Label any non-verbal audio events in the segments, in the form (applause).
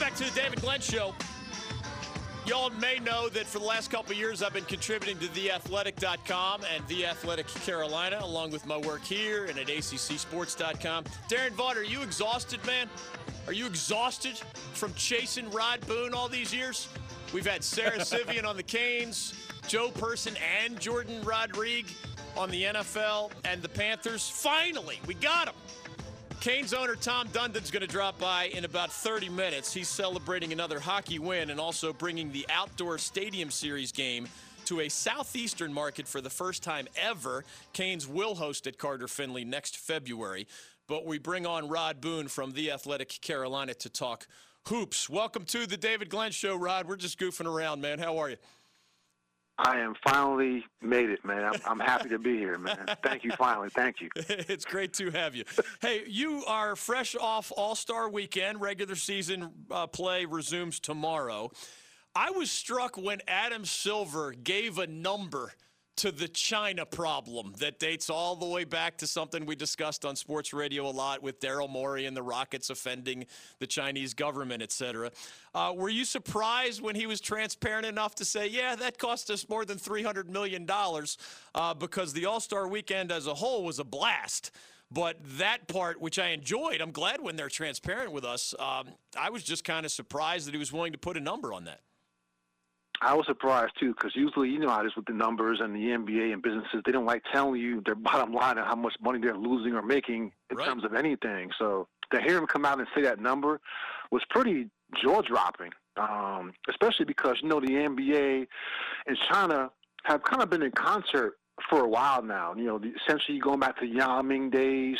back to the David Glenn Show. Y'all may know that for the last couple years I've been contributing to TheAthletic.com and The Athletic Carolina, along with my work here and at ACCSports.com. Darren Vaught, are you exhausted, man? Are you exhausted from chasing Rod Boone all these years? We've had Sara (laughs) Civian on the Canes, Joe Person and Jordan Rodrigue on the NFL and the Panthers. Finally, we got them. Canes owner Tom Dundon's going to drop by in about 30 minutes. He's celebrating another hockey win and also bringing the outdoor stadium series game to a southeastern market for the first time ever. Canes will host at Carter Finley next February. But we bring on Rod Boone from The Athletic Carolina to talk hoops. Welcome to the David Glenn Show, Rod. We're just goofing around, man. How are you? I am finally made it, man. I'm, I'm happy to be here, man. Thank you, finally. Thank you. (laughs) it's great to have you. hey, you are fresh off All Star Weekend. Regular season uh, play resumes tomorrow. I was struck when Adam Silver gave a number to the China problem that dates all the way back to something we discussed on sports radio a lot with Daryl Morey and the Rockets offending the Chinese government, et cetera. Uh, were you surprised when he was transparent enough to say, yeah, that cost us more than $300 million uh, because the All Star weekend as a whole was a blast? But that part, which I enjoyed, I'm glad when they're transparent with us. Um, I was just kind of surprised that he was willing to put a number on that. I was surprised too, because usually you know how it is with the numbers and the NBA and businesses. They don't like telling you their (laughs) bottom line and how much money they're losing or making in right. terms of anything. So to hear him come out and say that number was pretty jaw dropping, um, especially because you know the NBA and China have kind of been in concert for a while now. You know, essentially going back to Yao Ming days.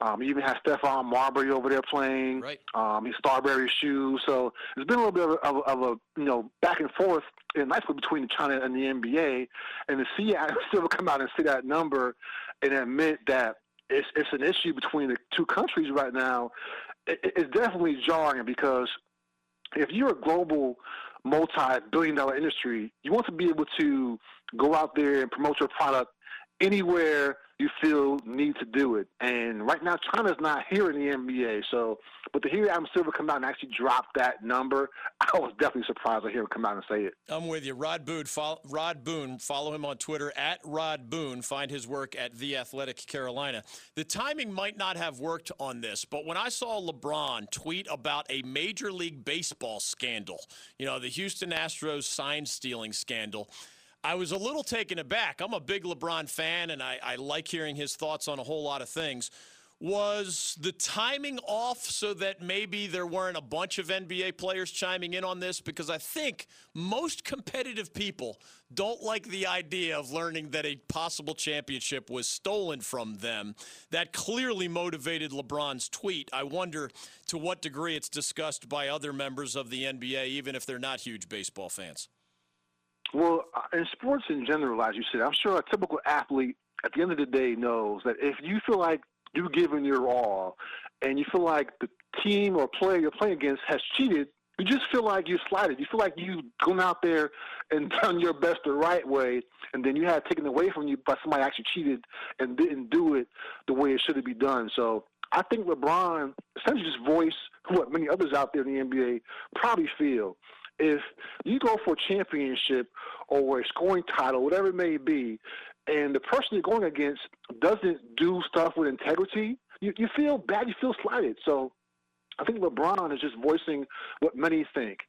Um, you even had Stephon Marbury over there playing. Right. Um, his Starbury shoes. So it's been a little bit of, of, of a you know back and forth in nicely between China and the NBA. And see Adam (laughs) Silver come out and see that number and admit that it's it's an issue between the two countries right now, it, it's definitely jarring because if you're a global multi-billion dollar industry, you want to be able to go out there and promote your product anywhere you feel need to do it. And right now, China's not here in the NBA. So, but to hear Adam Silver come out and actually drop that number, (laughs) I was definitely surprised to hear him come out and say it. I'm with you. Rod Boone, follow, Rod Boone, follow him on Twitter at Rod Boone. Find his work at The Athletic Carolina. The timing might not have worked on this, but when I saw LeBron tweet about a Major League Baseball scandal, you know, the Houston Astros sign stealing scandal, I was a little taken aback. I'm a big LeBron fan, and I, I, like hearing his thoughts on a whole lot of things. Was the timing off so that maybe there weren't a bunch of NBA players chiming in on this? Because I think most competitive people don't like the idea of learning that a possible championship was stolen from them. That clearly motivated LeBron's tweet. I wonder to what degree it's discussed by other members of the NBA, even if they're not huge baseball fans. Well, uh, in sports in general, as you said, I'm sure a typical athlete at the end of the day knows that if you feel like you've given your all and you feel like the team or player you're playing against has cheated, you just feel like you're slighted. You feel like you've gone out there and (laughs) done your best the right way, and then you had taken away from you by somebody actually cheated and didn't do it the way it should be done. So I think LeBron essentially just voiced what many others out there in the NBA probably feel if you go for a championship or a scoring title, whatever it may be, and the person you're going against doesn't do stuff with integrity, you, you feel bad, you feel slighted. So I think LeBron is just voicing what many think.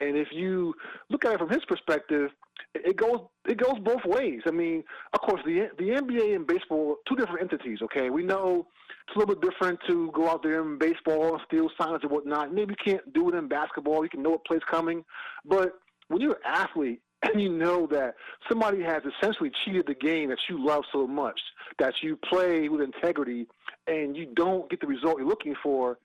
And if you look at it from his perspective, it goes it goes both ways. I mean, of course, the the NBA and baseball two different entities. Okay, we know it's a little bit different to go out there in baseball and steal signs and whatnot. Maybe you can't do it in basketball. You can know what play's coming, but when you're an athlete (clears throat) and you know that somebody has essentially cheated the game that you love so much, that you play with integrity, and you don't get the result you're looking for,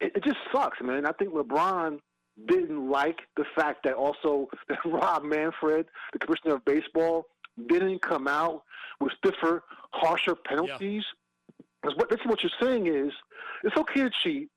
it, it just sucks, man. I think LeBron didn't like the fact that also that (laughs) Rob Manfred, the commissioner of baseball, didn't come out with stiffer, harsher penalties. Because what this is what you're saying is it's okay to cheat.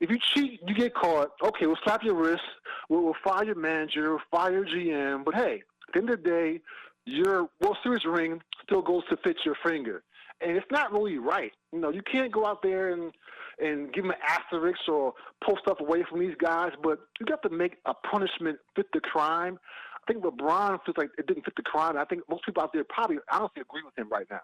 If you cheat, you get caught. Okay, we'll slap your wrist. We'll, we'll fire your manager, fire your GM. But hey, at the end of the day, your World Series ring still goes to fit your finger. and it's not really right. You know, you can't go out there and and give them an asterisk or pull stuff away from these guys, but you got to make a punishment fit the crime. I think LeBron feels like it didn't fit the crime. I think most people out there probably honestly agree with him right now.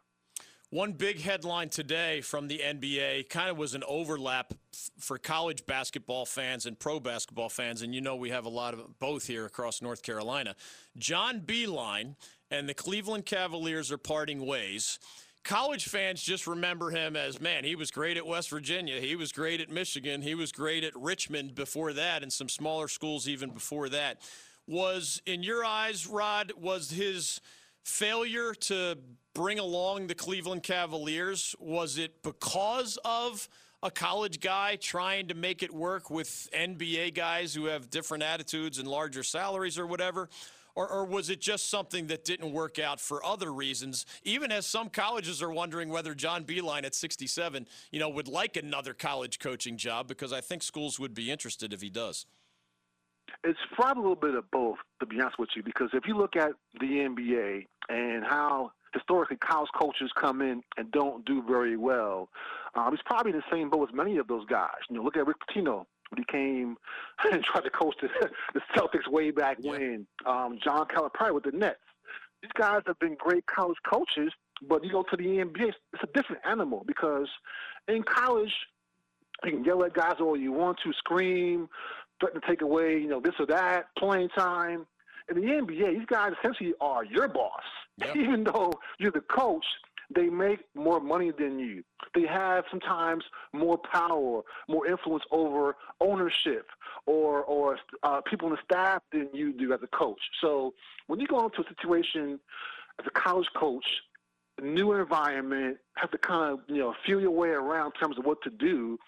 One big headline today from the NBA kind of was an overlap f- for college basketball fans and pro basketball fans, and you know we have a lot of both here across North Carolina. John Beilein and the Cleveland Cavaliers are parting ways college fans just remember him as man, he was great at West Virginia, he was great at Michigan, he was great at Richmond before that, and some smaller schools even before that. Was in your eyes, Rod, was his failure to bring along the Cleveland Cavaliers, was it because of a college guy trying to make it work with NBA guys who have different attitudes and larger salaries or whatever? Or, or was it just something that didn't work out for other reasons? Even as some colleges are wondering whether John Beilein at 67, you know, would like another college coaching job because I think schools would be interested if he does. It's probably a little bit of both, to be honest with you, because if you look at the NBA and how historically college coaches come in and don't do very well, um, he's probably in the same boat as many of those guys. You know, look at Rick Pitino when he came (laughs) and tried to coach the, (laughs) the Celtics way back yeah. when. Um, John Calipari with the Nets. These guys have been great college coaches, but you go to the NBA, it's a different animal because in college, you can yell at guys all you want to, scream, threaten to take away, you know, this or that, playing time. In the NBA, these guys essentially are your boss. Yep. (laughs) Even though you're the coach, they make more money than you. They have sometimes more power, more influence over ownership or or uh, people in the staff than you do as a coach. So when you go into a situation as a college coach, new environment, have to kind of you know feel your way around in terms of what to do.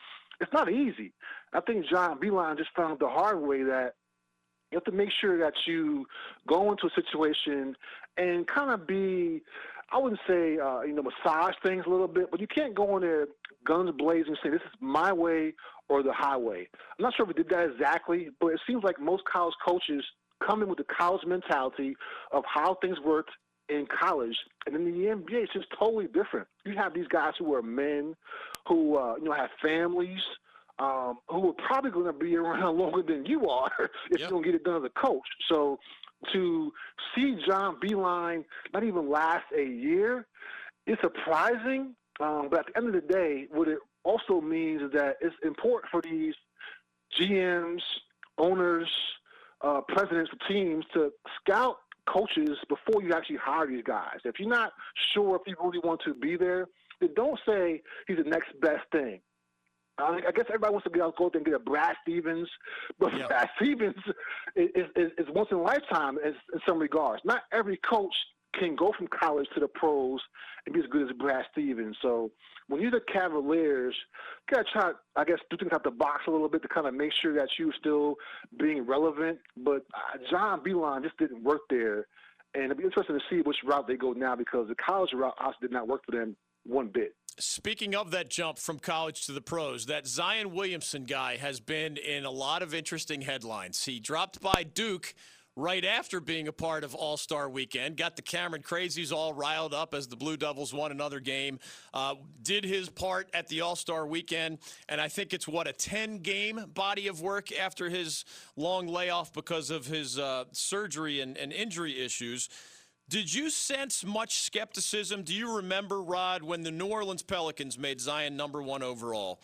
It's not easy. I think John Beilein just found the hard way that you have to make sure that you go into a situation and kind of be I wouldn't say uh, you know massage things a little bit, but you can't go in there guns blazing and say this is my way or the highway. I'm not sure if we did that exactly, but it seems like most college coaches come in with the college mentality of how things worked in college, and in the NBA, it's just totally different. You have these guys who are men, who uh, you know have families, um, who are probably going to be (laughs) around longer than you are (laughs) if yep. you don't get it done as a coach. So to see John Beilein not even last a year is surprising. Um, but at the end of the day, what it also means is that it's important for these GMs, owners, uh, presidents of teams to scout coaches before you actually hire these guys. If you're not sure if you really want to be there, then don't say he's the next best thing. I, I guess everybody wants to get out go and get a Brad Stevens, (laughs) but yep. Brad Stevens is, is, is once in a lifetime in, in some regards. Not every coach can go from college to the pros and be as good as Brad Stevens. So when you're the Cavaliers, you gotta try, I guess, do things out the box a little bit to kind of make sure that you're still being relevant. But uh, John Beilein just didn't work there, and it'll be interesting to see which route they go now because the college route also did not work for them one bit. Speaking of that jump from college to the pros, that Zion Williamson guy has been in a lot of interesting headlines. He dropped by Duke right after being a part of All Star Weekend. Got the Cameron Crazies all riled up as the Blue Devils won another game. Uh, did his part at the All Star Weekend, and I think it's what a 10 game body of work after his long layoff because of his uh, surgery and, and injury issues. Did you sense much skepticism? Do you remember, Rod, when the New Orleans Pelicans made Zion number one overall?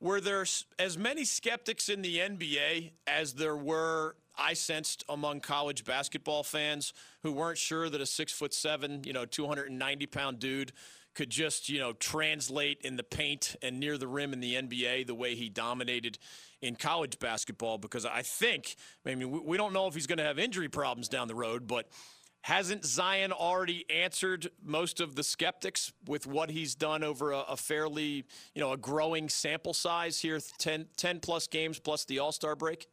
Were there as many skeptics in the NBA as there were I sensed among college basketball fans who weren't sure that a six foot seven, you know, 290 pound dude could just, you know, translate in the paint and near the rim in the NBA the way he dominated in college basketball. Because I think, I mean, we don't know if he's going to have injury problems down the road, but hasn't Zion already answered most of the skeptics with what he's done over a, a fairly, you know, a growing sample size here, 10, 10 plus games plus the All Star break?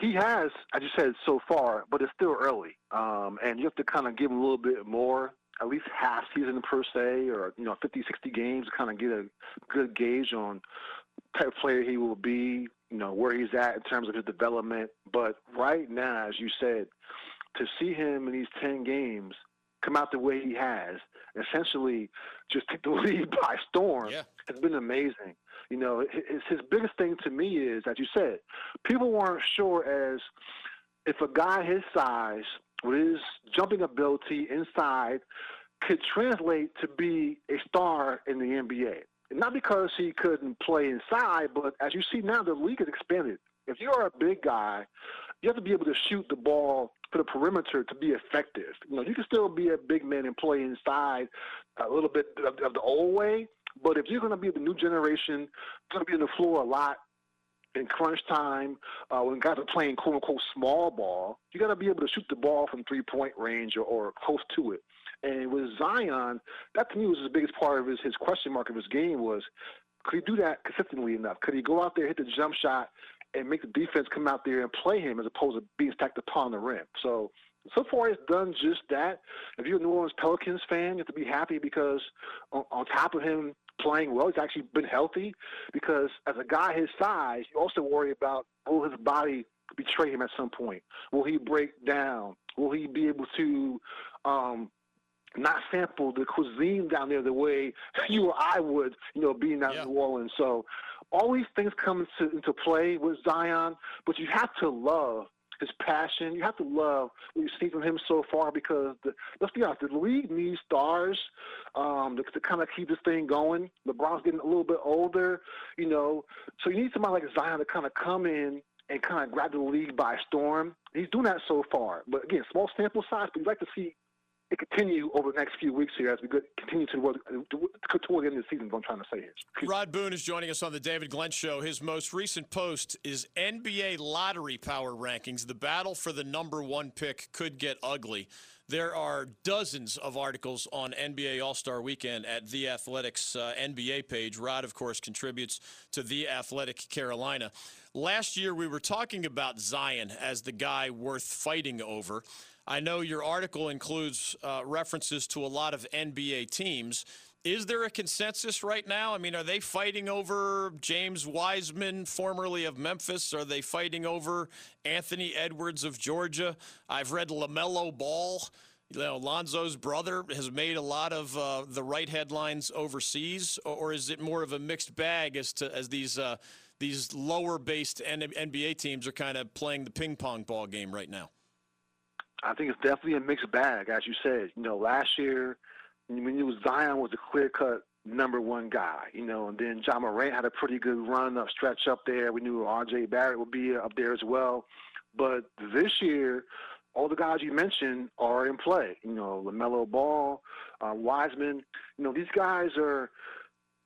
He has, I just said so far, but it's still early, um, and you have to kind of give him a little bit more, at least half season per se, or you know, 50, 60 games, to kind of get a good gauge on type of player he will be, you know, where he's at in terms of his development. But right now, as you said, to see him in these ten games come out the way he has essentially just take the (laughs) lead by storm yeah. has been amazing. You know, his, his biggest thing to me is, as you said, people weren't sure as if a guy his size, with his jumping ability inside, could translate to be a star in the NBA. Not because he couldn't play inside, but as you see now, the league has expanded. If you are a big guy, you have to be able to shoot the ball to the perimeter to be effective. You know, you can still be a big man and play inside a little bit of, of the old way, but if you're going to be the new generation, going to be on the floor a lot in crunch time, uh, when guys are playing quote unquote small ball, you got to be able to shoot the ball from three point range or, or close to it. And with Zion, that to me was the biggest part of his, his question mark of his game was could he do that consistently enough? Could he go out there, hit the jump shot, and make the defense come out there and play him as opposed to being stacked upon the rim? So so far he's done just that. If you're a New Orleans Pelicans fan, you have to be happy because on, on top of him playing well, he's actually been healthy. Because as a guy his size, you also worry about will his body betray him at some point? Will he break down? Will he be able to um, not sample the cuisine down there the way (laughs) you or I would, you know, being out yeah. in New Orleans. So all these things come into, into play with Zion, but you have to love his passion. You have to love what you see from him so far because the, let's be honest, the league needs stars um, to, to kind of keep this thing going. LeBron's getting a little bit older, you know, so you need somebody like Zion to kind of come in and kind of grab the league by storm. He's doing that so far, but again, small sample size. But you'd like to see it continue over the next few weeks here as we continue to work toward the end of the season. What I'm trying to say here. Rod Boone is joining us on the David Glenn Show. His most recent post is NBA lottery power rankings. The battle for the number one pick could get ugly. There are dozens of articles on NBA All Star Weekend at The Athletic's uh, NBA page. Rod, of course, contributes to The Athletic Carolina. Last year, we were talking about Zion as the guy worth fighting over. I know your article includes uh, references to a lot of NBA teams. Is there a consensus right now? I mean, are they fighting over James Wiseman, formerly of Memphis? Are they fighting over Anthony Edwards of Georgia? I've read LaMelo Ball. You know, Lonzo's brother has made a lot of uh, the right headlines overseas, or, or, is it more of a mixed bag as to as these uh, these lower based NBA teams are kind of playing the ping pong ball game right now? I think it's definitely a mixed bag, as you said. You know, last year when it was Zion was a clear cut number one guy, you know, and then Ja Morant had a pretty good run up stretch up there. We knew R.J. Barrett would be up there as well. But this year, all the guys you mentioned are in play. You know, LaMelo Ball, uh, Wiseman. You know, these guys are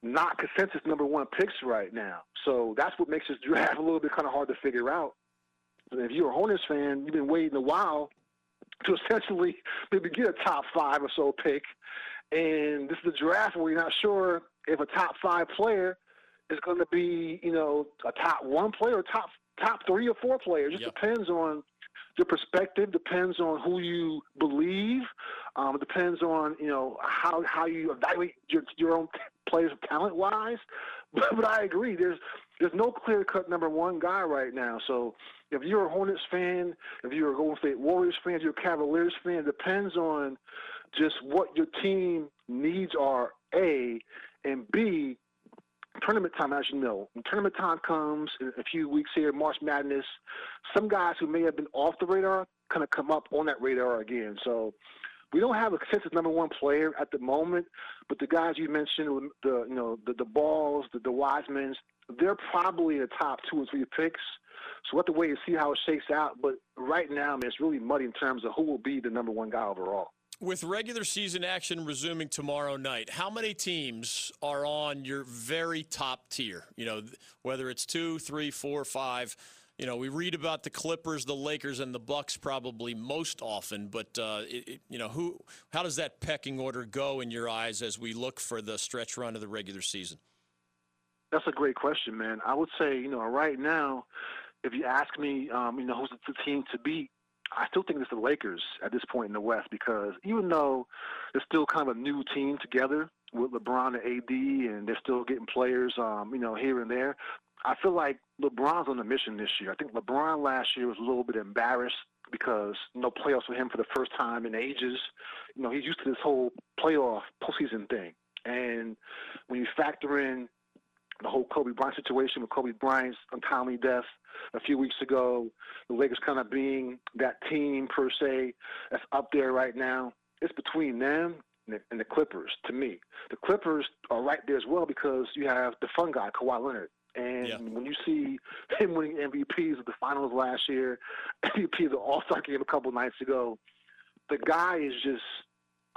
not consensus number one picks right now. So that's what makes this draft (laughs) a little bit kind of hard to figure out. If you're a Hornets fan, you've been waiting a while to essentially maybe get a top five or so pick. And this is a draft where you're not sure if a top five player is going to be, you know, a top one player or top top three or four players. It just yep. depends on your perspective, depends on who you believe, um, depends on, you know, how how you evaluate your your own players talent wise. But, (laughs) but I agree. There's there's no clear cut number one guy right now. So if you're a Hornets fan, if you're a Golden State Warriors fan, if you're a Cavaliers fan, it depends on just what your team needs are, A, and B, tournament time, as you know. When tournament time comes in a few weeks here, March Madness, some guys who may have been off the radar kind of come up on that radar again. So we don't have a consensus number one player at the moment, but the guys you mentioned, the you know the the balls, the, the Wisemans, they're probably the top two or three picks. So we'll have to wait and see how it shakes out. But right now, I man, it's really muddy in terms of who will be the number one guy overall. With regular season action resuming tomorrow night, how many teams are on your very top tier? You know, whether it's two, three, four, five. You know, we read about the Clippers, the Lakers, and the Bucks probably most often. But uh, it, it, you know, who? How does that pecking order go in your eyes as we look for the stretch run of the regular season? That's a great question, man. I would say, you know, right now, if you ask me, um, you know, who's the team to beat, I still think it's the Lakers at this point in the West because even though they're still kind of a new team together with LeBron and AD, and they're still getting players, um, you know, here and there. I feel like LeBron's on a mission this year. I think LeBron last year was a little bit embarrassed because no playoffs for him for the first time in ages. You know, he's used to this whole playoff postseason thing. And when you factor in the whole Kobe Bryant situation with Kobe Bryant's untimely death a few weeks ago, the Lakers kind of being that team per se that's up there right now. It's between them and the Clippers to me. The Clippers are right there as well because you have the fun guy, Kawhi Leonard. And yeah. when you see him winning MVPs of the finals last year, (laughs) MVP of the All Star game a couple nights ago, the guy is just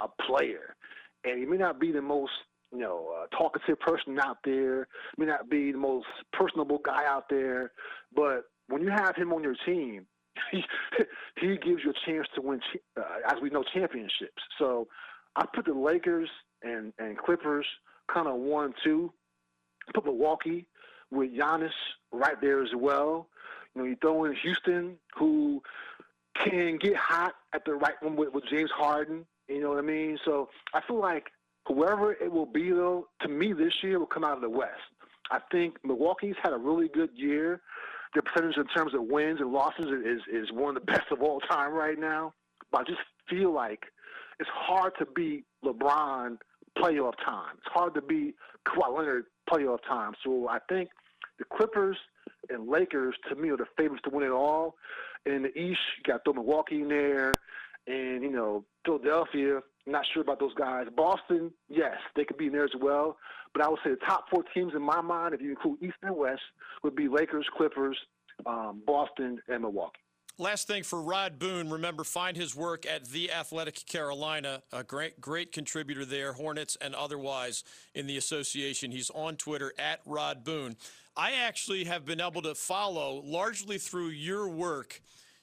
a player. And he may not be the most you know, uh, talkative person out there, may not be the most personable guy out there, but when you have him on your team, (laughs) he, gives you a chance to win, uh, as we know, championships. So I put the Lakers and, and Clippers kind of one, two. Put Milwaukee with Giannis right there as well. You know, you throw in Houston, who can get hot at the right one with, with James Harden. You know what I mean? So I feel like whoever it will be, though, to me this year will come out of the West. I think Milwaukee's had a really good year. Their percentage in terms of wins and losses is is one of the (laughs) best of all time right now. But I just feel like it's hard to beat LeBron playoff time. It's hard to beat Kawhi Leonard playoff time. So I think the Clippers and Lakers, to me, are the favorites to win it all. And in the East, you got throw Milwaukee in there, Philadelphia. Not sure about those guys. Boston, yes, they could be in there as well. But I would say the top four teams in my mind, if you include East and West, would be Lakers, Clippers, um, Boston, and Milwaukee. Last thing for Rod Boone, remember find his work at The Athletic Carolina, a great great contributor there, Hornets and otherwise in the association. He's on Twitter at Rod Boone. I actually have been able to follow largely through your work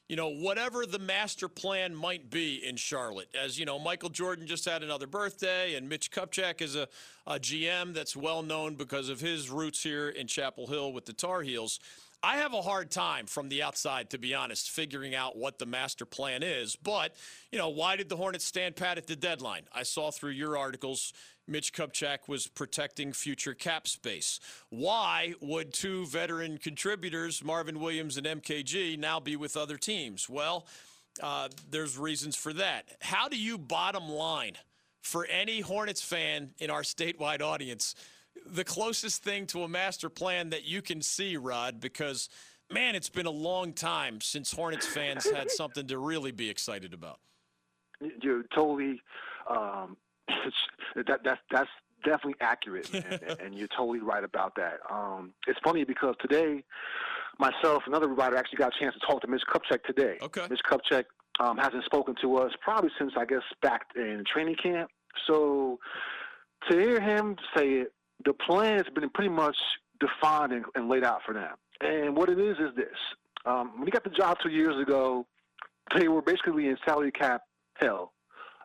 you know, whatever the master plan might be in Charlotte. As you know, Michael Jordan just had another birthday, and Mitch Kupchak is a, a GM that's well known because of his roots here in Chapel Hill with the Tar Heels. I have a hard time from the outside, to be honest, figuring out what the master plan is. But, you know, why did the Hornets stand pat at the deadline? I saw through your articles Mitch Kupchak was protecting future cap space. Why would two veteran contributors, Marvin Williams and MKG, now be with other teams? Well, uh, there's reasons for that. How do you bottom line for any Hornets fan in our statewide audience? the closest thing to a master plan that you can see, Rod, because man, it's been a long time since Hornets fans had (laughs) something to really be excited about. You're totally um, that that's that's definitely accurate, and, and, you're totally right about that. Um, it's funny because today, myself, another writer, actually got a chance to talk to Mitch Kupchak today. Okay. Mitch Kupchak um, hasn't spoken to us probably since I guess back in training camp. So to hear him say it the plan has been pretty much defined and, and, laid out for them. And what it is is this: um, when he got the job two years ago, they were basically in salary cap hell,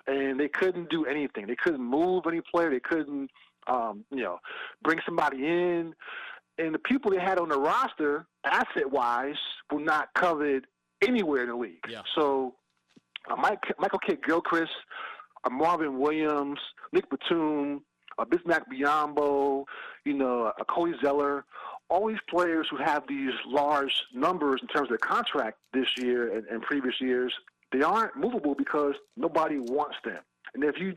and they couldn't do anything. They couldn't move any player. They couldn't, um, you know, bring somebody in. And the people they had on the roster, asset-wise, were not covered anywhere in the league. Yeah. So, uh, Mike, Michael Kidd-Gilchrist, uh, Marvin Williams, Nick Batum, a Bismack Biyombo, you know, a Cody Zeller, all these players who have these large numbers in terms of their contract this year and, and previous years, they aren't movable because nobody wants them. And if you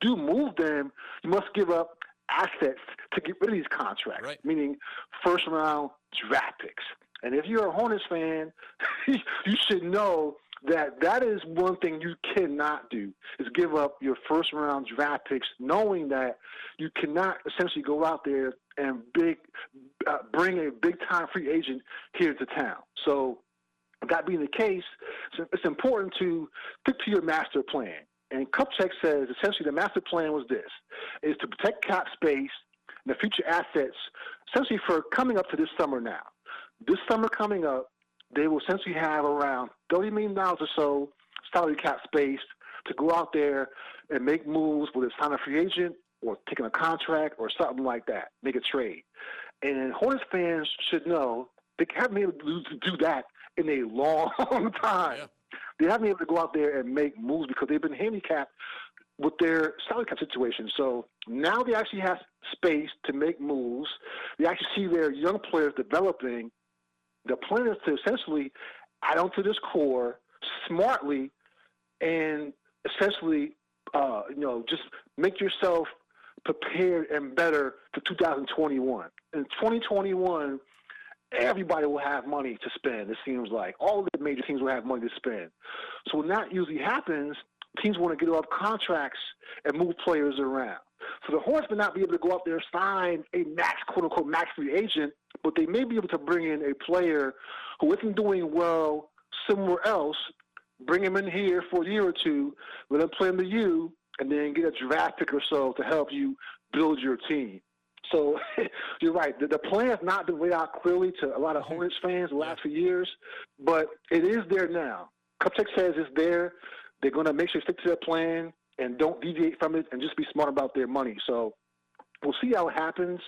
do move them, you must give up assets to get rid of these contracts, right. meaning first round draft picks. And if you're a Hornets fan, (laughs) you should know that that is one thing you cannot do is give up your first round draft picks, knowing that you cannot essentially go out there and big uh, bring a big time free agent here to town. So that being the case, it's important to stick to your master plan. And Kupchak says essentially the master plan was this: is to protect cap space and the future assets, essentially for coming up to this summer now. This summer coming up, they will essentially have around $30 million or so salary cap space to go out there and make moves, whether it's sign a free agent or taking a contract or something like that, make a trade. And Hornets fans should know they haven't been able to do that in a long (laughs) time. Yeah. They haven't been able to go out there and make moves because they've been handicapped with their salary cap situation. So now they actually have space to make moves. They actually see their young players developing the plan is to essentially add on to this core smartly and essentially, uh, you know, just make yourself prepared and better for 2021. In 2021, everybody will have money to spend, it seems like. All the major teams will have money to spend. So when that usually happens, teams want to get off contracts and move players around. So the Hornets may not be able to go out there and sign a max, quote unquote, max free agent, but they may be able to bring in a player who isn't doing well somewhere else, bring him in here for a year or two, let him play in the U, and then get a draft pick or so to help you build your team. So (laughs) you're right. The, the plan has not been laid out clearly to a lot of Hornets fans the last few years, but it is there now. Kupchak says it's there. They're going to make sure they stick to their plan and don't deviate from it and just be smart about their money. So we'll see how it happens.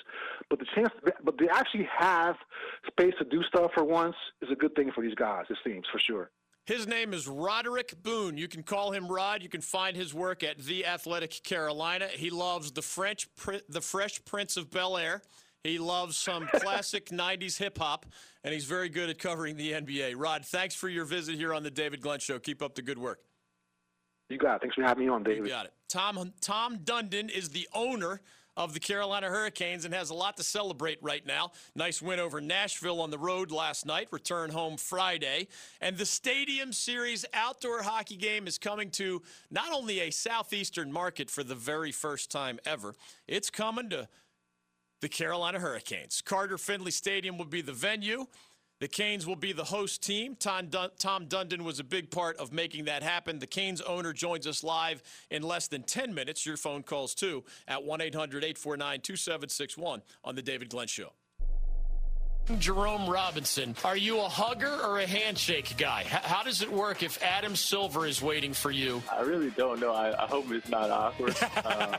But the chance, but they actually have space to do stuff for once is a good thing for these guys. It seems for sure. His name is Roderick Boone. You can call him Rod. You can find his work at The Athletic Carolina. He loves the French, the Fresh Prince of Bel Air. He loves some (laughs) classic 90s hip hop, and he's very good at covering the NBA. Rod, thanks for your visit here on the David Glenn Show. Keep up the good work. You got it. Thanks for having me on, David. You got it. Tom, Tom Dundon is the owner of the Carolina Hurricanes and has a lot to celebrate right now. Nice win over Nashville on the road last night, return home Friday. And the Stadium Series outdoor hockey game is coming to not only a southeastern market for the very first time ever, it's coming to the Carolina Hurricanes. Carter Finley Stadium will be the venue. The Canes will be the host team. Tom, Dun- Tom Dundon was a big part of making that happen. The Canes owner joins us live in less than 10 minutes. Your phone calls too at 1 800 849 2761 on The David Glenn Show. Jerome Robinson, are you a hugger or a handshake guy? H- how does it work if Adam Silver is waiting for you? I really don't know. I, I hope it's not awkward. (laughs) um,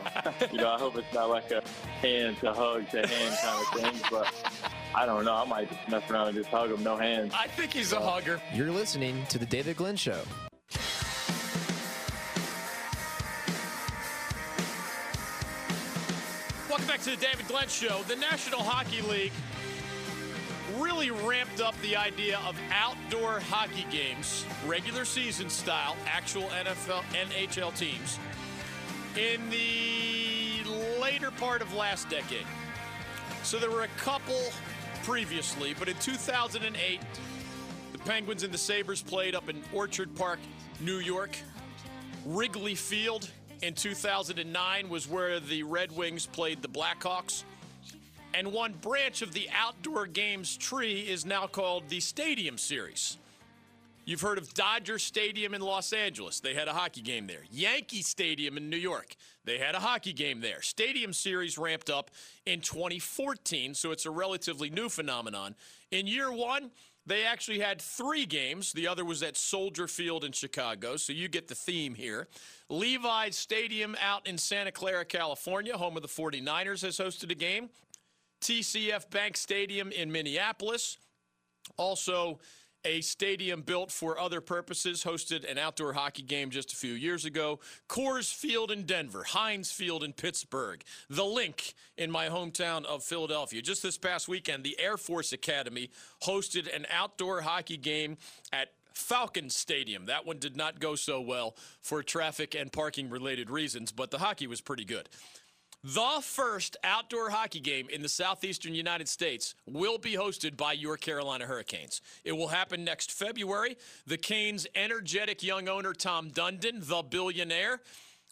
you know, I hope it's not like a hand to hug to hand kind of thing. But I don't know. I might just mess around and just hug him, no hands. I think he's a hugger. You're listening to the David Glenn Show. Welcome back to the David Glenn Show. The National Hockey League really ramped up the idea of outdoor hockey games, regular season style, actual NFL, NHL teams, in the later part of last decade. So there were a couple previously, but in 2008, the Penguins and the Sabres played up in Orchard Park, New York. Wrigley Field in 2009 was where the Red Wings played the Blackhawks. And one branch of the outdoor games tree is now called the Stadium Series. You've heard of Dodger Stadium in Los Angeles. They had a hockey game there. Yankee Stadium in New York. They had a hockey game there. Stadium Series ramped up in 2014, so it's a relatively new phenomenon. In year one, they actually had three games. The other was at Soldier Field in Chicago, so you get the theme here. Levi's Stadium out in Santa Clara, California, home of the 49ers, has hosted a game. TCF Bank Stadium in Minneapolis. Also, a stadium built for other purposes, hosted an outdoor hockey game just a few years ago. Coors Field in Denver, Heinz Field in Pittsburgh, The Linc in my hometown of Philadelphia. Just this past weekend, the Air Force Academy hosted an outdoor hockey game at Falcon Stadium. That one did not go so well for traffic and parking related reasons, but the hockey was pretty good. The first outdoor hockey game in the southeastern United States will be hosted by your Carolina Hurricanes. It will happen next February. The Canes' energetic young owner, Tom Dundon, the billionaire,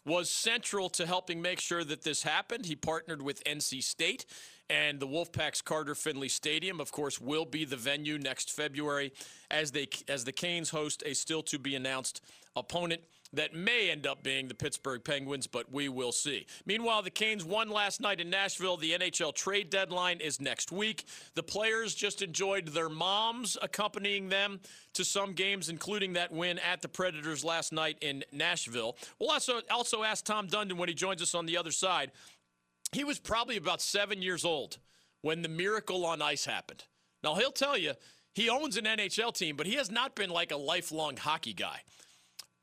was central to helping make sure that this happened. He partnered with NC State. And the Wolfpack's Carter Finley Stadium, of course, will be the venue next February as they as the Canes host a still to be announced opponent that may end up being the Pittsburgh Penguins, but we will see. Meanwhile, the Canes won last night in Nashville. The NHL trade deadline is next week. The players just enjoyed their moms accompanying them to some games, including that win at the Predators last night in Nashville. We'll also, also ask Tom Dundon when he joins us on the other side. He was probably about seven years old when the miracle on ice happened. Now, he'll tell you he owns an NHL team, but he has not been like a lifelong hockey guy.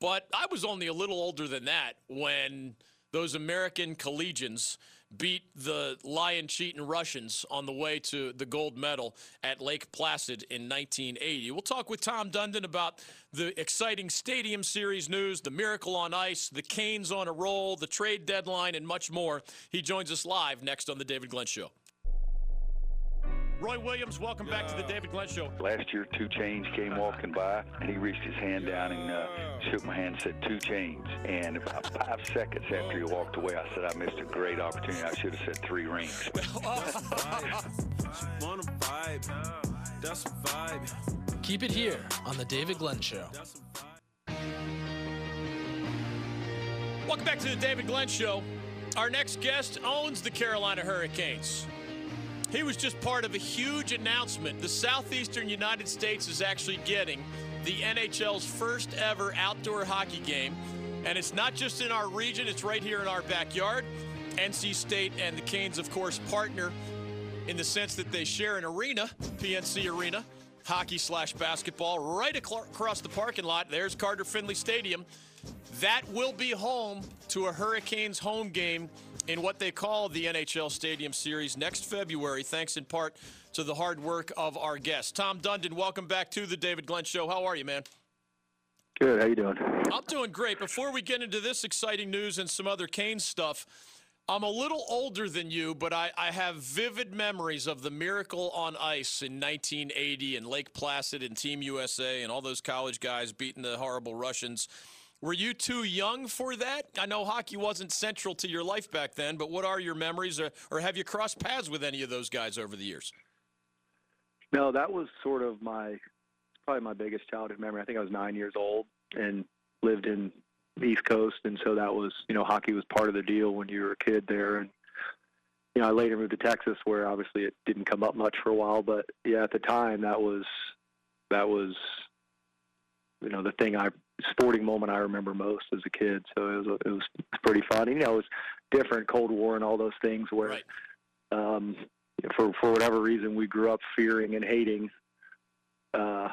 But I was only a little older than that when those American collegians beat the Lion Cheating Russians on the way to the gold medal at Lake Placid in 1980. We'll talk with Tom Dundon about the exciting Stadium Series news, the Miracle on Ice, the Canes on a roll, the trade deadline, and much more. He joins us live next on The David Glenn Show. Roy Williams, welcome back to the David Glenn Show. Last year, 2 Chainz came walking by, and he reached his hand down and uh, shook my hand and said, 2 Chainz. And about five seconds after he walked away, I said, I missed a great opportunity. I should have said three rings. Keep it here on The David Glenn Show. Welcome back to the David Glenn Show. Our next guest owns the Carolina Hurricanes. He was just part of a huge announcement. The Southeastern United States is actually getting the NHL's first ever outdoor hockey game. And it's not just in our region, it's right here in our backyard. NC State and the Canes, of course, partner in the sense that they share an arena, PNC Arena, hockey slash basketball, right across the parking lot. There's Carter Finley Stadium. That will be home to a Hurricanes home game in what they call the NHL Stadium Series next February, thanks in part to the hard work of our guest. Tom Dundon, welcome back to the David Glenn Show. How are you, man? Good. How you doing? I'm doing great. Before we get into this exciting news and some other Cane stuff, I'm a little older than you, but I, I, have vivid memories of the Miracle on Ice in 1980 and Lake Placid and Team USA and all those college guys beating the horrible Russians. Were you too young for that? I know hockey wasn't central to your life back then, but what are your memories, or, or have you crossed paths with any of those guys over the years? No, that was sort of my probably my biggest childhood memory. I think I was nine years old and lived in the East Coast, and so that was you know hockey was part of the deal when you were a kid there. And you know, I later moved to Texas, where obviously it didn't come up much for a while, but yeah, at the time that was that was you know the thing I sporting moment I remember most as a kid. So it was it was pretty fun. You know, it was different, Cold War and all those things where, right. um, for for whatever reason, we grew up fearing and hating uh,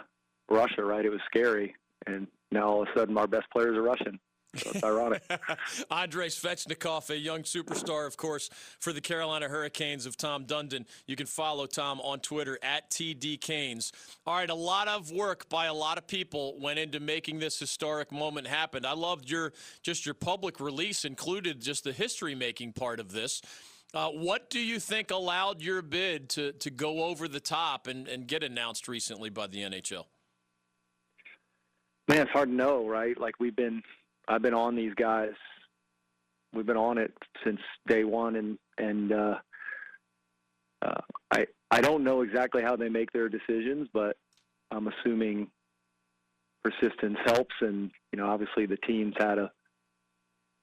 Russia. Right? It was scary, and now all of a sudden, our best players are Russian. So it's ironic. (laughs) Andrei Svechnikov, a young superstar, of course, for the Carolina Hurricanes of Tom Dundon. You can follow Tom on Twitter at TDCanes. All right, a lot of work by a lot of people went into making this historic moment happen. I loved your just your public release included just the history making part of this. Uh, what do you think allowed your bid to to go over the top and, and get announced recently by the NHL? Man, it's hard to know, right? Like we've been I've been on these guys. We've been on it since day one, and and uh, uh, I I don't know exactly how they make their decisions, but I'm assuming persistence helps, and you know obviously the team's had a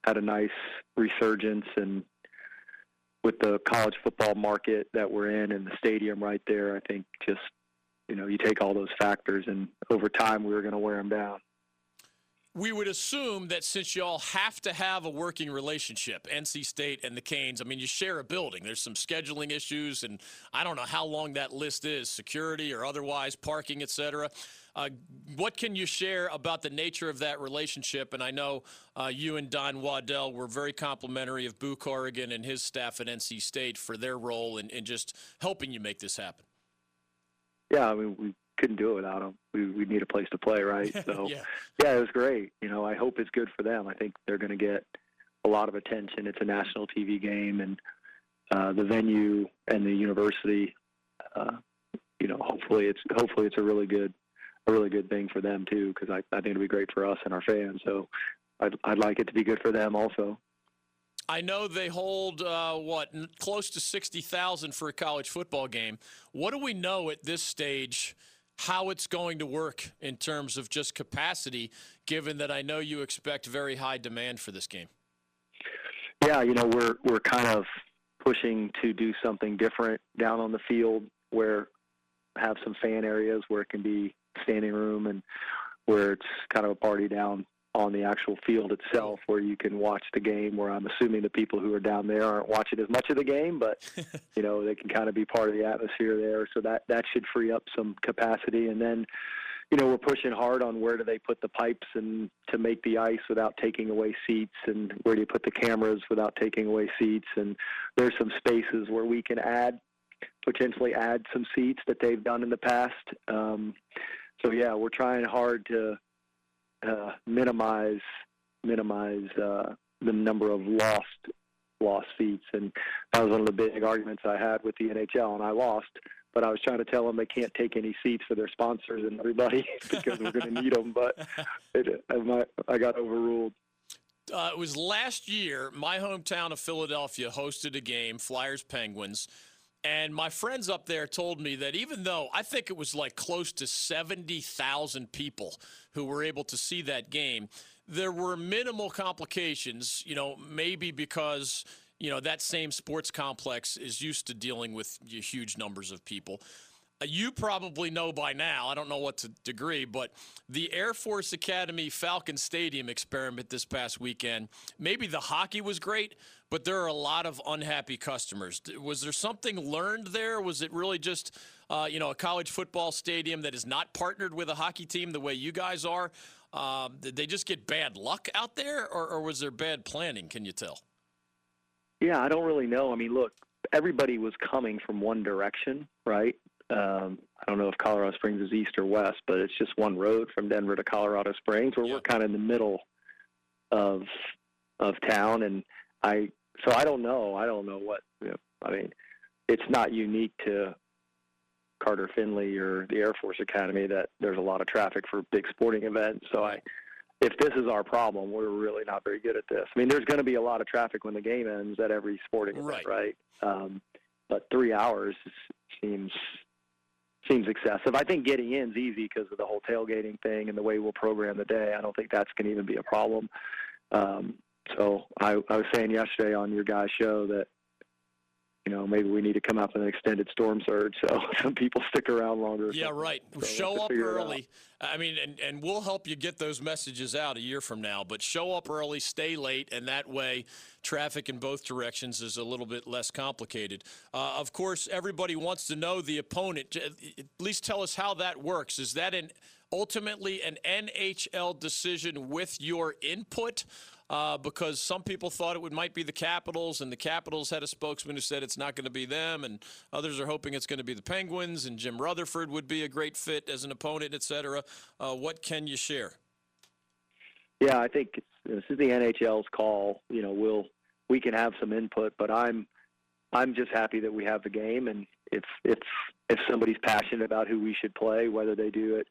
had a nice resurgence, and with the college football market that we're in and the stadium right there, I think just you know you take all those factors, and over time we were going to wear them down we would assume that since y'all have to have a working relationship, NC State and the Canes, I mean, you share a building. There's some scheduling issues, and I don't know how long that list is, security or otherwise, parking, et cetera. Uh, what can you share about the nature of that relationship? And I know uh, you and Don Waddell were very complimentary of Boo Corrigan and his staff at NC State for their role in, in just helping you make this happen. Yeah, I mean, we couldn't do it without them. We we need a place to play, right? (laughs) So yeah. yeah, it was great. You know, I hope it's good for them. I think they're going to get a lot of attention. It's a national TV game, and uh, the venue and the university. Uh, you know, hopefully it's hopefully it's a really good a really good thing for them too, because I, I think it'll be great for us and our fans. So I'd I'd like it to be good for them also. I know they hold uh, what close to sixty thousand for a college football game. What do we know at this stage? How it's going to work in terms of just capacity, given that I know you expect very high demand for this game. Yeah, you know, we're we're kind of pushing to do something different down on the field where have some fan areas where it can be standing room and where it's kind of a party down on the actual field itself where you can watch the game where I'm assuming the people who are down there aren't watching as much of the game but (laughs) you know they can kind of be part of the atmosphere there. So that that should free up some capacity. And then you know, we're pushing hard on where do they put the pipes and to make the ice without taking away seats, and where do you put the cameras without taking away seats, and there's some spaces where we can add potentially add some seats that they've done in the past. Um, so yeah, we're trying hard to uh, minimize minimize uh, the number of lost lost seats, and that was one of the big arguments I had with the NHL, and I lost. But I was trying to tell them they can't take any seats for their sponsors and everybody (laughs) because we're going to need them. But (laughs) it, I got overruled. Uh, it was last year. My hometown of Philadelphia hosted a game, Flyers Penguins. And my friends up there told me that even though I think it was like close to 70,000 people who were able to see that game, there were minimal complications, you know, maybe because, you know, that same sports complex is used to dealing with huge numbers of people. Uh, you probably know by now, I don't know what to degree, but the Air Force Academy Falcon Stadium experiment this past weekend, maybe the hockey was great, but there are a lot of unhappy customers. Was there something learned there? Was it really just, uh, you know, a college football stadium that is not partnered with a hockey team the way you guys are? Um, did they just get bad luck out there, or, or was there bad planning? Can you tell? Yeah, I don't really know. I mean, look, everybody was coming from one direction, right? Um, I don't know if Colorado Springs is east or west, but it's just one road from Denver to Colorado Springs, where yeah. we're kind of in the middle of of town. And I, so I don't know. I don't know what. You know, I mean, it's not unique to Carter Finley or the Air Force Academy that there's a lot of traffic for big sporting events. So I, if this is our problem, we're really not very good at this. I mean, there's going to be a lot of traffic when the game ends at every sporting right. event, right? Um, but three hours seems seems excessive. I think getting in is easy because of the whole tailgating thing and the way we'll program the day. I don't think that's going to even be a problem. Um, so I, I was saying yesterday on your guys' show that you know maybe we need to come up with an extended storm surge so (laughs) some people stick around longer. Yeah, right. So show up early. I mean, and, and we'll help you get those messages out a year from now. But show up early, stay late, and that way traffic in both directions is a little bit less complicated. Uh, of course, everybody wants to know the opponent. At least tell us how that works. Is that an ultimately an NHL decision with your input? Uh, because some people thought it would might be the Capitals, and the Capitals had a spokesman who said it's not going to be them, and others are hoping it's going to be the Penguins, and Jim Rutherford would be a great fit as an opponent, et cetera. Uh, what can you share? Yeah, I think this is the NHL's call. You know, we'll we can have some input, but I'm I'm just happy that we have the game, and if if if somebody's passionate about who we should play, whether they do it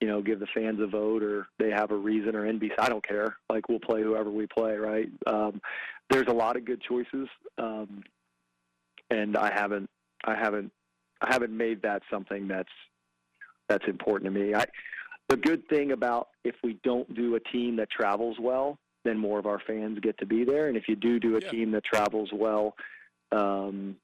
you know, give the fans a vote or they have a reason or NBC. I don't care. Like we'll play whoever we play, right? Um, there's a lot of good choices, um, and I haven't, I haven't, I haven't made that something that's that's important to me. I, the good thing about if we don't do a team that travels well, then more of our fans get to be there, and if you do do a yeah. team that travels well, um,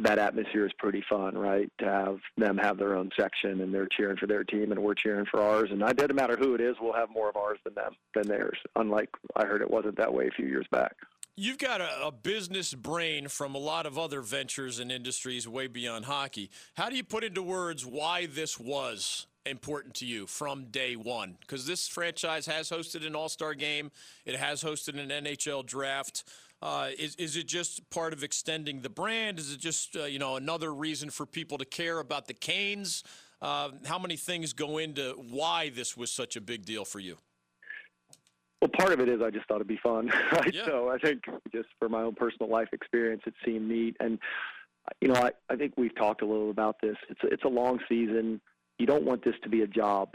that atmosphere is pretty fun, right? To have them have their own section and they're cheering for their team and we're cheering for ours. And it doesn't matter who it is, we'll have more of ours than them than theirs. Unlike I heard it wasn't that way a few years back. You've got a, a, business brain from a lot of other ventures and industries way beyond hockey. How do you put into words why this was important to you from day one? Because this franchise has hosted an All Star game, it has hosted an NHL draft. Uh, is, is it just part of extending the brand? Is it just uh, you know another reason for people to care about the Canes? Uh, how many things go into why this was such a big deal for you? Well, part of it is I just thought it'd be fun, (laughs) right? Yeah. So I think just for my own personal life experience, it seemed neat. And you know, I, I think we've talked a little about this. It's a, it's a long season. You don't want this to be a job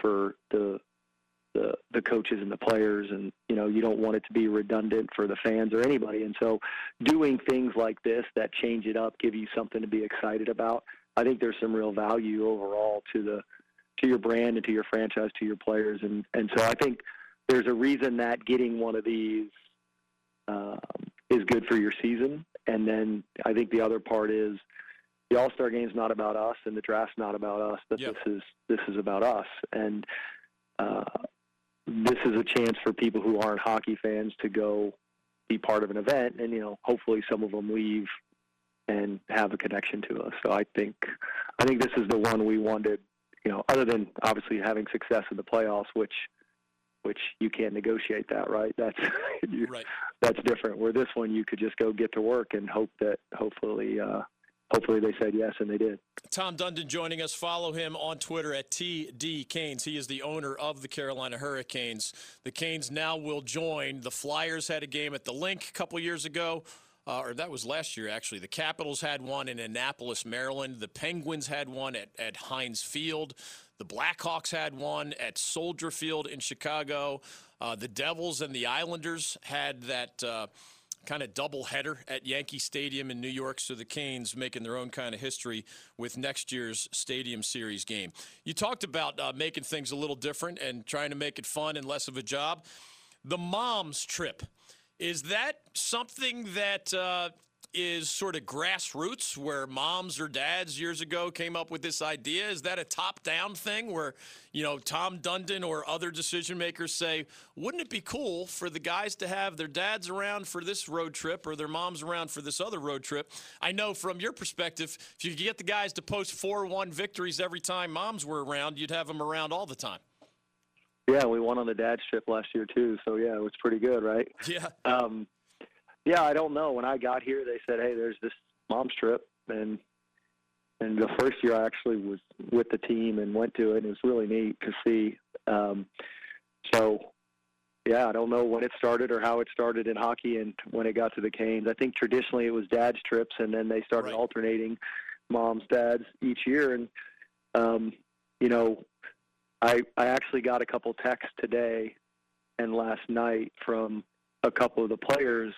for the the the coaches and the players and you know you don't want it to be redundant for the fans or anybody. And so doing things like this that change it up give you something to be excited about i think there's some real value overall to the to your brand and to your franchise to your players. And and so i think there's a reason that getting one of these um, is good for your season. And then i think the other part is the all-star game is not about us and the draft's not about us but yep. this is this is about us. And uh, this is a chance for people who aren't hockey fans to go be part of an event, and you know, hopefully some of them leave and have a connection to us. So I think, I think this is the one we wanted you know, other than obviously having success in the playoffs, which which you can't negotiate that, right? That's (laughs) you, Right. that's different. Where this one, you could just go get to work and hope that hopefully, uh, hopefully they said yes, and they did. Tom Dundon joining us. Follow him on Twitter at TD Canes. He is the owner of the Carolina Hurricanes. The Canes now will join. The Flyers had a game at the Linc a couple years ago. Uh, or that was last year, actually. The Capitals had one in Annapolis, Maryland. The Penguins had one at, at Heinz Field. The Blackhawks had one at Soldier Field in Chicago. Uh, the Devils and the Islanders had that uh, kind of double header at Yankee Stadium in New York. So the Canes making their own kind of history with next year's Stadium Series game. You talked about uh, making things a little different and trying to make it fun and less of a job. The mom's trip. Is that something that uh, is sort of grassroots where moms or dads years ago came up with this idea? Is that a top down thing where, you know, Tom Dundon or other decision makers say, wouldn't it be cool for the guys to have their dads around for this road trip or their moms around for this other road trip? I know from your perspective, if you could get the guys to post 4 1 victories every time moms were around, you'd have them around all the time. Yeah, we won on the dad's trip last year too, so yeah, it was pretty good, right? (laughs) Yeah. Um, yeah, I don't know. When I got here, they said, "Hey, there's this mom's trip," and and the first year I actually was with the team and went to it. and It was really neat to see. Um, so, yeah, I don't know when it started or how it started in hockey and when it got to the Canes. I think traditionally it was dad's trips, and then they started Right. alternating moms, dads each year. And um, you know, I I actually got a couple texts today and last night from a couple of the players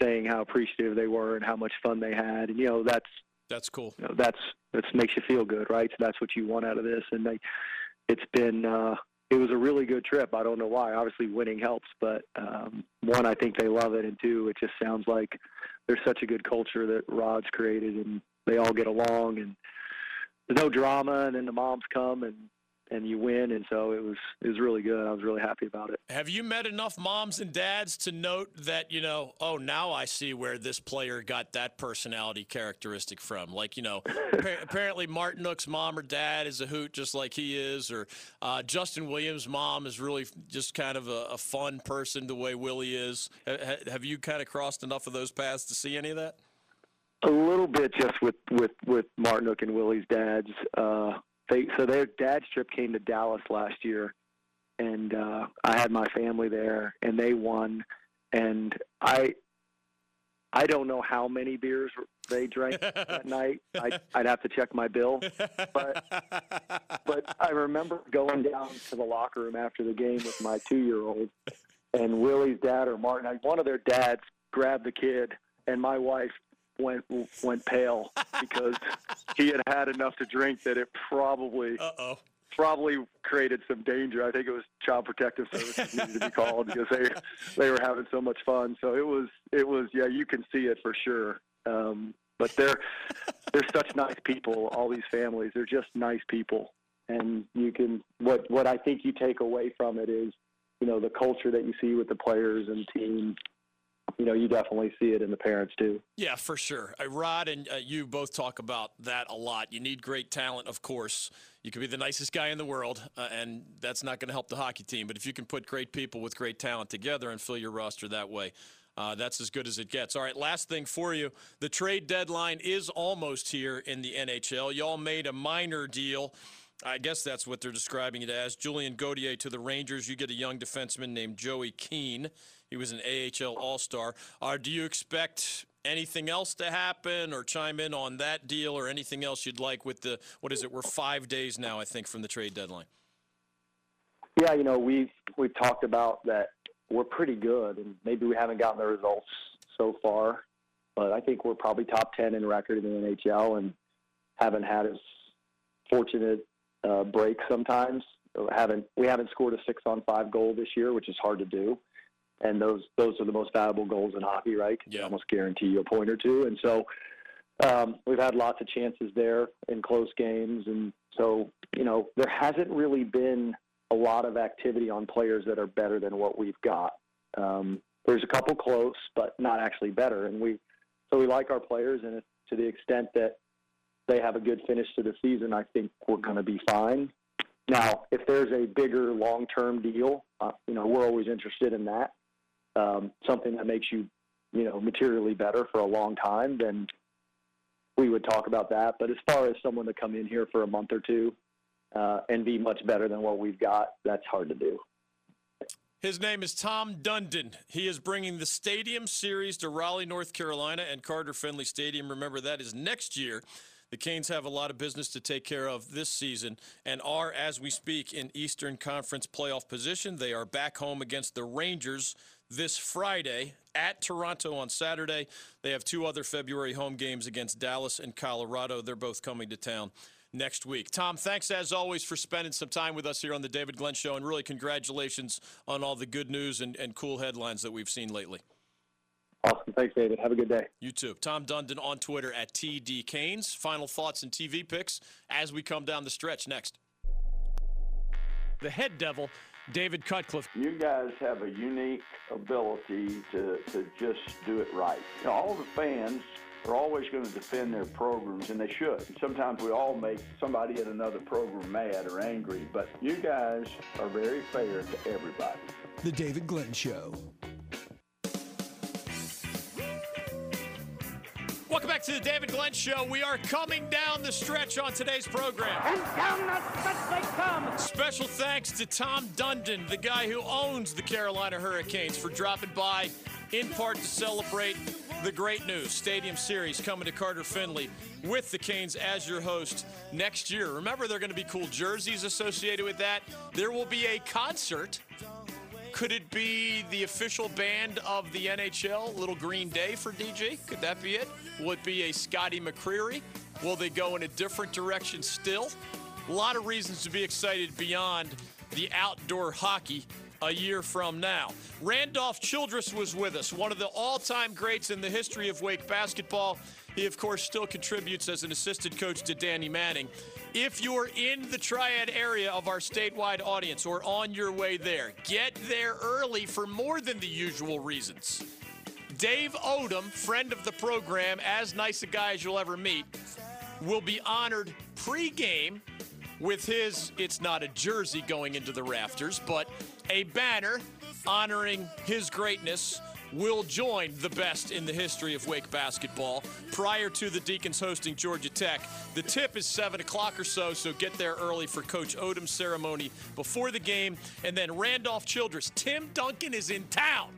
saying how appreciative they were and how much fun they had. And you know, that's That's cool. you know, that's that makes you feel good, right? So that's what you want out of this. And they, it's been uh, it was a really good trip. I don't know why. Obviously, winning helps, but um, one, I think they love it, and two, it just sounds like there's such a good culture that Rod's created, and they all get along, and there's no drama. And then the moms come and and you win, and so it was it was really good. I was really happy about it. Have you met enough moms and dads to note that, you know, oh, now I see where this player got that personality characteristic from? Like, you know, (laughs) appa- apparently Martinook's mom or dad is a hoot just like he is, or uh, Justin Williams' mom is really just kind of a, a fun person the way Willie is. Ha- ha- have you kind of crossed enough of those paths to see any of that? A little bit just with with with Martinook and Willie's dads. Uh, they so their dad's trip came to Dallas last year, and uh, I had my family there, and they won, and I. I don't know how many beers they drank (laughs) that night. I'd, I'd have to check my bill, but but I remember going down to the locker room after the game with my two-year-old, and Willie's dad or Martin, one of their dads grabbed the kid, and my wife went went pale because he had had enough to drink that it probably Uh oh. probably created some danger. I think it was Child Protective Services needed to be called because they they were having so much fun. So it was it was yeah, you can see it for sure. Um, but they're they're such nice people. All these families, they're just nice people, and you can what what I think you take away from it is you know the culture that you see with the players and team. You know, you definitely see it in the parents too. Yeah, for sure. Uh, Rod and uh, you both talk about that a lot. You need great talent, of course. You could be the nicest guy in the world, uh, and that's not going to help the hockey team. But if you can put great people with great talent together and fill your roster that way, uh, that's as good as it gets. All right, last thing for you. The trade deadline is almost here in the NHL. Y'all made a minor deal. I guess that's what they're describing it as. Julien Gauthier to the Rangers. You get a young defenseman named Joey Keane. He was an AHL All Star. Uh, do you expect anything else to happen or chime in on that deal or anything else you'd like with the, what is it? We're five days now, I think, from the trade deadline. Yeah, you know, we've we've talked about that we're pretty good, and maybe we haven't gotten the results so far, but I think we're probably top ten in record in the NHL, and haven't had as fortunate uh, breaks sometimes. Haven't we haven't scored a six on five goal this year, which is hard to do, and those those are the most valuable goals in hockey, right? Yeah. almost guarantee you a point or two, and so. Um, we've had lots of chances there in close games, and so you know there hasn't really been a lot of activity on players that are better than what we've got. Um, there's a couple close, but not actually better. And we so we like our players, and to the extent that they have a good finish to the season, I think we're going to be fine. Now, if there's a bigger long-term deal, uh, you know, we're always interested in that. Um, something that makes you, you know, materially better for a long time, then we would talk about that. But as far as someone to come in here for a month or two uh, and be much better than what we've got, that's hard to do. His name is Tom Dundon. He is bringing the Stadium Series to Raleigh, North Carolina, and Carter Finley Stadium. Remember, that is next year. The Canes have a lot of business to take care of this season and are, as we speak, in Eastern Conference playoff position. They are back home against the Rangers this Friday at Toronto on Saturday. They have two other February home games against Dallas and Colorado. They're both coming to town next week. Tom, thanks as always for spending some time with us here on the David Glenn Show, and really congratulations on all the good news and, and cool headlines that we've seen lately. Awesome. Thanks, David. Have a good day. You too. Tom Dundon on Twitter at TD Canes. Final thoughts and TV picks as we come down the stretch next. The head devil, David Cutcliffe. You guys have a unique ability to, to just do it right. You know, all the fans are always going to defend their programs, and they should. Sometimes we all make somebody at another program mad or angry, but you guys are very fair to everybody. The David Glenn Show. To the David Glenn Show. We are coming down the stretch on today's program. And down the stretch they come. Special thanks to Tom Dundon, the guy who owns the Carolina Hurricanes, for dropping by in part to celebrate the great news. Stadium Series coming to Carter Finley with the Canes as your host next year. Remember, there are going to be cool jerseys associated with that. There will be a concert. Could it be the official band of the NHL, Little Green Day for DJ? Could that be it? Will it be a Scotty McCreery? Will they go in a different direction still? A lot of reasons to be excited beyond the outdoor hockey a year from now. Randolph Childress was with us, one of the all time greats in the history of Wake basketball. He, of course, still contributes as an assistant coach to Danny Manning. If you're in the Triad area of our statewide audience or on your way there, get there early for more than the usual reasons. Dave Odom, friend of the program, as nice a guy as you'll ever meet, will be honored pregame with his, it's not a jersey going into the rafters, but a banner honoring his greatness will join the best in the history of Wake basketball prior to the Deacons hosting Georgia Tech. The tip is 7 o'clock or so, so get there early for Coach Odom's ceremony before the game. And then Randolph Childress. Tim Duncan is in town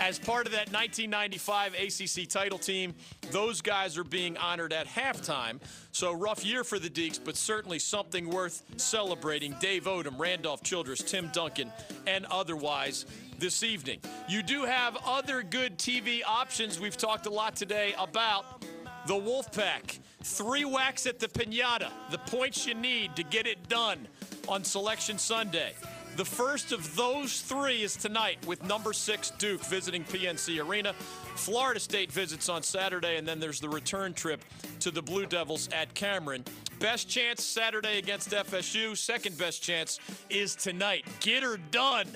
as part of that 1995 ACC title team. Those guys are being honored at halftime. So rough year for the Deacs, but certainly something worth celebrating. Dave Odom, Randolph Childress, Tim Duncan, and otherwise this evening. You do have other good TV options. We've talked a lot today about the Wolfpack. Three whacks at the pinata, the points you need to get it done on Selection Sunday. The first of those three is tonight with number six Duke visiting PNC Arena. Florida State visits on Saturday, and then there's the return trip to the Blue Devils at Cameron. Best chance Saturday against FSU. Second best chance is tonight. Get her done,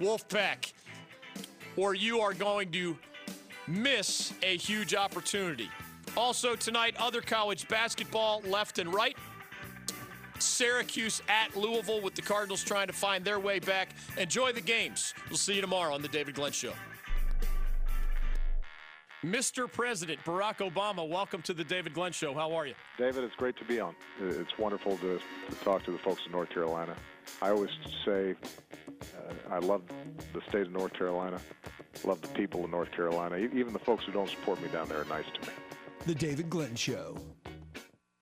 Wolfpack, or you are going to miss a huge opportunity. Also, tonight, other college basketball left and right. Syracuse at Louisville with the Cardinals trying to find their way back. Enjoy the games. We'll see you tomorrow on The David Glenn Show. Mr. President Barack Obama, welcome to The David Glenn Show. How are you? David, it's great to be on. It's wonderful to, to talk to the folks in North Carolina. I always say uh, I love the state of North Carolina, love the people of North Carolina. Even the folks who don't support me down there are nice to me. The David Glenn Show.